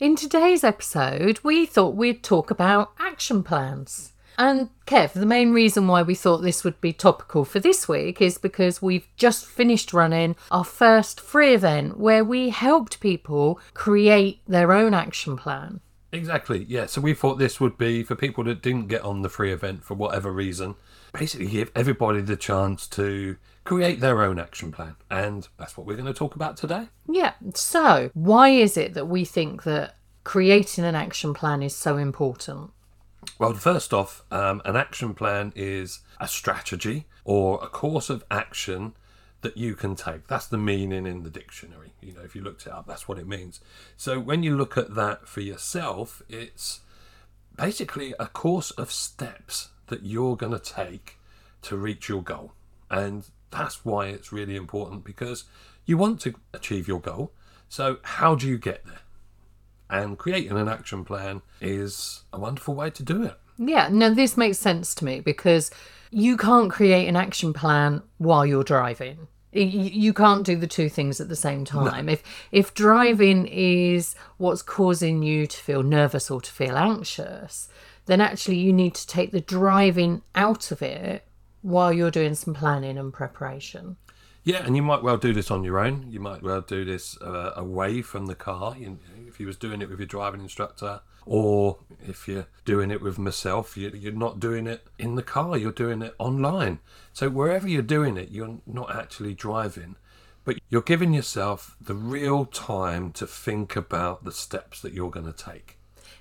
In today's episode, we thought we'd talk about action plans. And Kev, the main reason why we thought this would be topical for this week is because we've just finished running our first free event where we helped people create their own action plan. Exactly, yeah. So we thought this would be for people that didn't get on the free event for whatever reason, basically give everybody the chance to create their own action plan. And that's what we're going to talk about today. Yeah. So, why is it that we think that creating an action plan is so important? Well, first off, um, an action plan is a strategy or a course of action that you can take. That's the meaning in the dictionary. You know, if you looked it up, that's what it means. So when you look at that for yourself, it's basically a course of steps that you're going to take to reach your goal. And that's why it's really important because you want to achieve your goal. So, how do you get there? And creating an action plan is a wonderful way to do it. Yeah, no, this makes sense to me because you can't create an action plan while you're driving. You can't do the two things at the same time. No. If if driving is what's causing you to feel nervous or to feel anxious, then actually you need to take the driving out of it while you're doing some planning and preparation. Yeah, and you might well do this on your own. You might well do this uh, away from the car. You, if you was doing it with your driving instructor, or if you're doing it with myself, you, you're not doing it in the car. You're doing it online. So wherever you're doing it, you're not actually driving, but you're giving yourself the real time to think about the steps that you're going to take.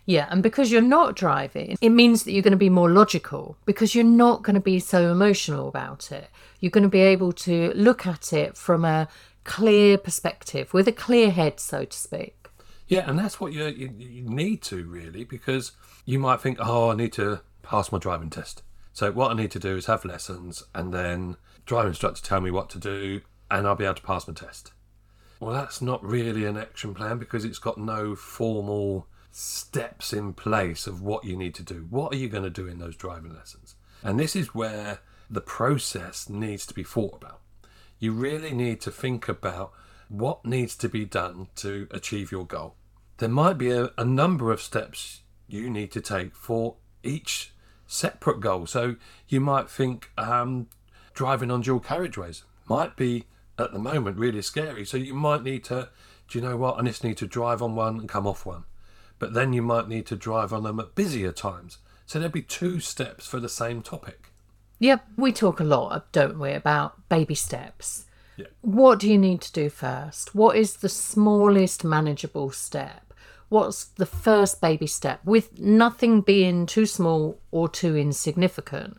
Yeah, and because you're not driving, it means that you're going to be more logical because you're not going to be so emotional about it. You're going to be able to look at it from a clear perspective, with a clear head, so to speak. Yeah, and that's what you, you, you need to really because you might think, oh, I need to pass my driving test. So what I need to do is have lessons and then driving instructor tell me what to do and I'll be able to pass my test. Well, that's not really an action plan because it's got no formal steps in place of what you need to do. What are you going to do in those driving lessons? And this is where the process needs to be thought about. You really need to think about what needs to be done to achieve your goal. There might be a, a number of steps you need to take for each separate goal. So you might think um, driving on dual carriageways might be at the moment really scary. So you might need to, do you know what? I just need to drive on one and come off one but then you might need to drive on them at busier times. So there'd be two steps for the same topic. Yep, we talk a lot, don't we, about baby steps. Yeah. What do you need to do first? What is the smallest manageable step? What's the first baby step with nothing being too small or too insignificant?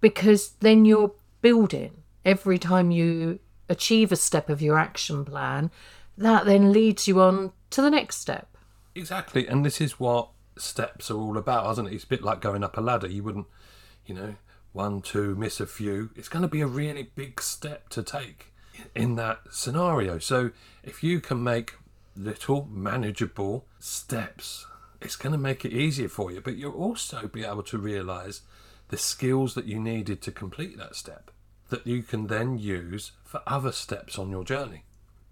Because then you're building every time you achieve a step of your action plan, that then leads you on to the next step. Exactly, and this is what steps are all about, isn't it? It's a bit like going up a ladder. You wouldn't, you know, one, two, miss a few. It's going to be a really big step to take in that scenario. So if you can make little manageable steps, it's going to make it easier for you. But you'll also be able to realize the skills that you needed to complete that step that you can then use for other steps on your journey.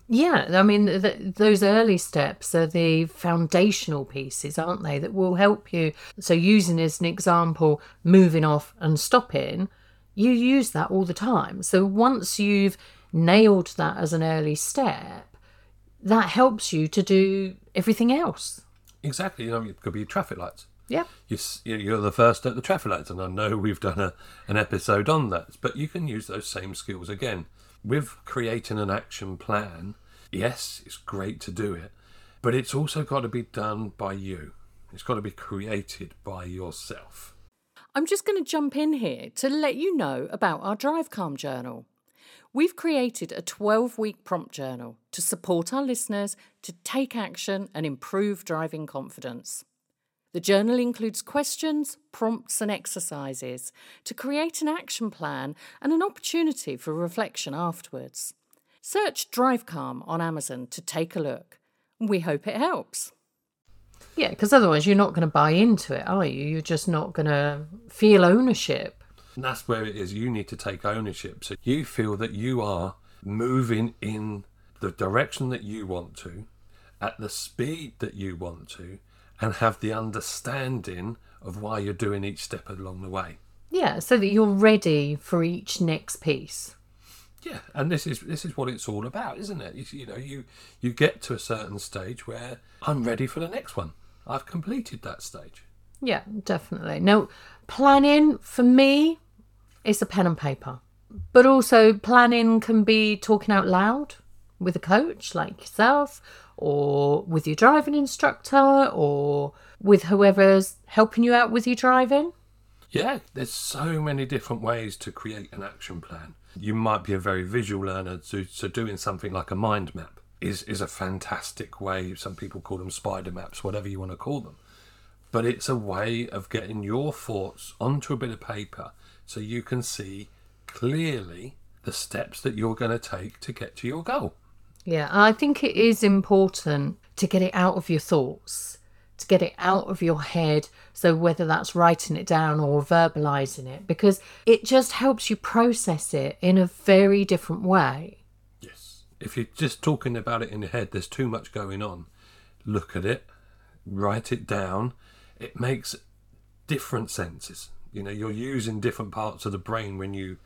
Yeah, I mean, those early steps are the foundational pieces, aren't they, that will help you. So, using as an example, moving off and stopping, you use that all the time. So, once you've nailed that as an early step, that helps you to do everything else. Exactly. You know, it could be traffic lights. Yeah. You're the first at the traffic lights, and I know we've done a, an episode on that, but you can use those same skills again with creating an action plan, yes, it's great to do it, but it's also got to be done by you. It's got to be created by yourself. I'm just going to jump in here to let you know about our Drive Calm journal. We've created a 12 week prompt journal to support our listeners to take action and improve driving confidence. The journal includes questions, prompts, and exercises to create an action plan and an opportunity for reflection afterwards. Search Drive Calm on Amazon to take a look. We hope it helps. Yeah, because otherwise you're not going to buy into it, are you? You're just not going to feel ownership. And that's where it is. You need to take ownership. So you feel that you are moving in the direction that you want to, at the speed that you want to, and have the understanding of why you're doing each step along the way. Yeah, so that you're ready for each next piece. Yeah, and this is this is what it's all about, isn't it? You, you know, you you get to a certain stage where I'm ready for the next one. I've completed that stage. Yeah, definitely. Now, planning for me is a pen and paper, but also planning can be talking out loud with a coach like yourself, or with your driving instructor, or with whoever's helping you out with your driving. Yeah, there's so many different ways to create an action plan. You might be a very visual learner, so, so doing something like a mind map is, is a fantastic way. Some people call them spider maps, whatever you want to call them. But it's a way of getting your thoughts onto a bit of paper so you can see clearly the steps that you're going to take to get to your goal. Yeah, I think it is important to get it out of your thoughts, to get it out of your head. So, whether that's writing it down or verbalizing it, because it just helps you process it in a very different way. Yes. If you're just talking about it in your head, there's too much going on. Look at it, write it down. It makes different senses. You know, you're using different parts of the brain when you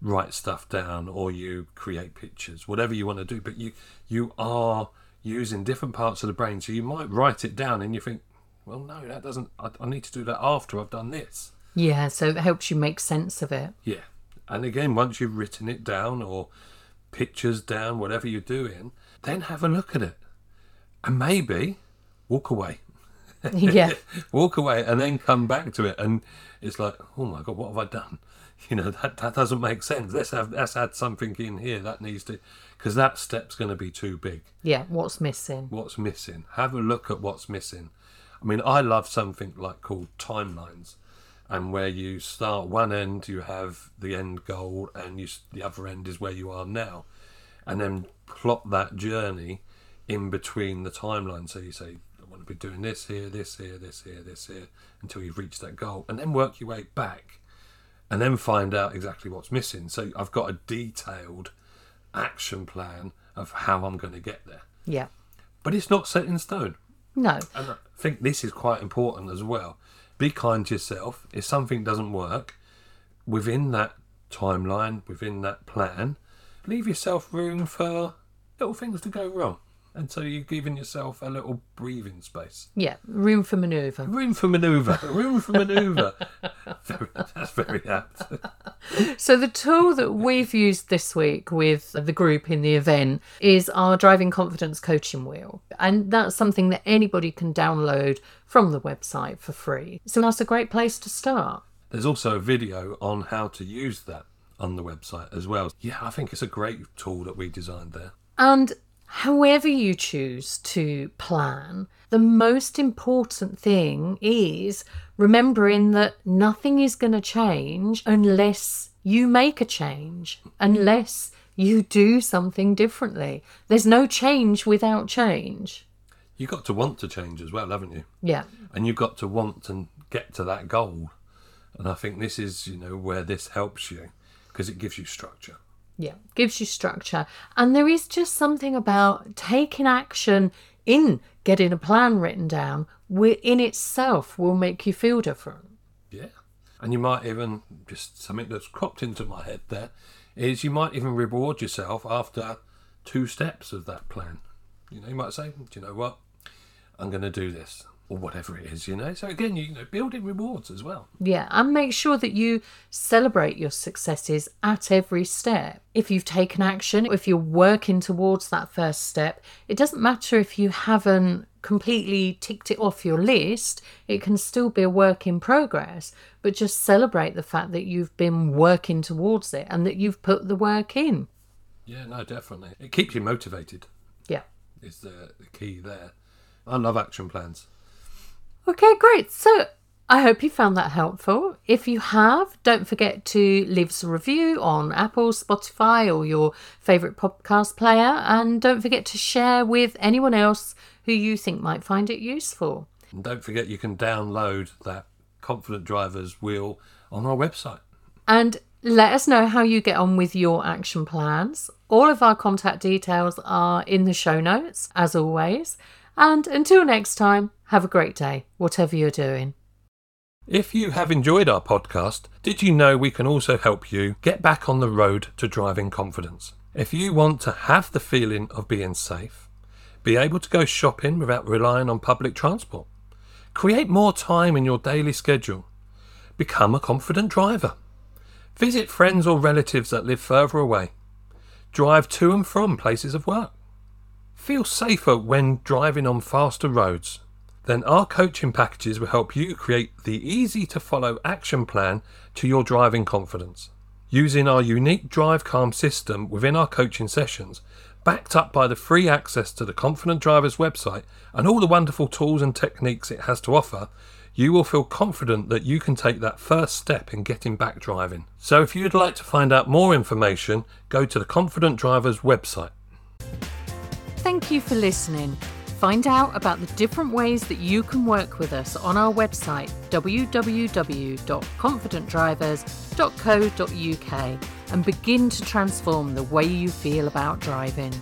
write stuff down or you create pictures, whatever you want to do. But you you are using different parts of the brain. So you might write it down and you think, well, no, that doesn't. I, I need to do that after I've done this. Yeah, so it helps you make sense of it. Yeah. And again, once you've written it down or pictures down, whatever you're doing, then have a look at it. And maybe walk away. Yeah. walk away and then come back to it. And it's like, oh my God, what have I done? You know, that, that doesn't make sense. Let's have let's add something in here that needs to, because that step's going to be too big. Yeah, what's missing? What's missing? Have a look at what's missing. I mean, I love something like called timelines, and where you start one end, you have the end goal, and you, the other end is where you are now, and then plot that journey in between the timeline. So you say, I want to be doing this here, this here, this here, this here, until you've reached that goal, and then work your way back, and then find out exactly what's missing. So I've got a detailed action plan of how I'm going to get there, Yeah. but it's not set in stone. No. And I think this is quite important as well. Be kind to yourself. If something doesn't work within that timeline, within that plan, leave yourself room for little things to go wrong. And so you're giving yourself a little breathing space. Yeah, room for manoeuvre. Room for manoeuvre. room for manoeuvre. Very- That's very apt. So, the tool that we've used this week with the group in the event is our driving confidence coaching wheel. And that's something that anybody can download from the website for free. So, that's a great place to start. There's also a video on how to use that on the website as well. Yeah, I think it's a great tool that we designed there. And however you choose to plan, the most important thing is remembering that nothing is going to change unless you make a change, unless you do something differently. There's no change without change. You've got to want to change as well, haven't you? Yeah. and you've got to want to get to that goal. And I think this is, you know, where this helps you because it gives you structure. Yeah, gives you structure. And there is just something about taking action in getting a plan written down, in itself will make you feel different. Yeah. And you might even, just something that's cropped into my head there, is you might even reward yourself after two steps of that plan. You know, you might say, do you know what? I'm going to do this. Or whatever it is, you know. So again, you know, building rewards as well. Yeah, and make sure that you celebrate your successes at every step. If you've taken action, if you're working towards that first step, it doesn't matter if you haven't completely ticked it off your list, it can still be a work in progress. But just celebrate the fact that you've been working towards it and that you've put the work in. Yeah, no, definitely. It keeps you motivated. Yeah. Is the, the key there. I love action plans. Okay, great. So I hope you found that helpful. If you have, don't forget to leave us a review on Apple, Spotify, or your favourite podcast player. And don't forget to share with anyone else who you think might find it useful. And don't forget you can download that Confident Drivers wheel on our website. And let us know how you get on with your action plans. All of our contact details are in the show notes, as always. And until next time, have a great day, whatever you're doing. If you have enjoyed our podcast, did you know we can also help you get back on the road to driving confidence? If you want to have the feeling of being safe, be able to go shopping without relying on public transport, create more time in your daily schedule, become a confident driver, visit friends or relatives that live further away, drive to and from places of work, feel safer when driving on faster roads, then our coaching packages will help you create the easy to follow action plan to your driving confidence. Using our unique Drive Calm system within our coaching sessions, backed up by the free access to the Confident Drivers website and all the wonderful tools and techniques it has to offer, you will feel confident that you can take that first step in getting back driving. So if you'd like to find out more information, go to the Confident Drivers website. Thank you for listening. Find out about the different ways that you can work with us on our website www.confidentdrivers.co.uk and begin to transform the way you feel about driving.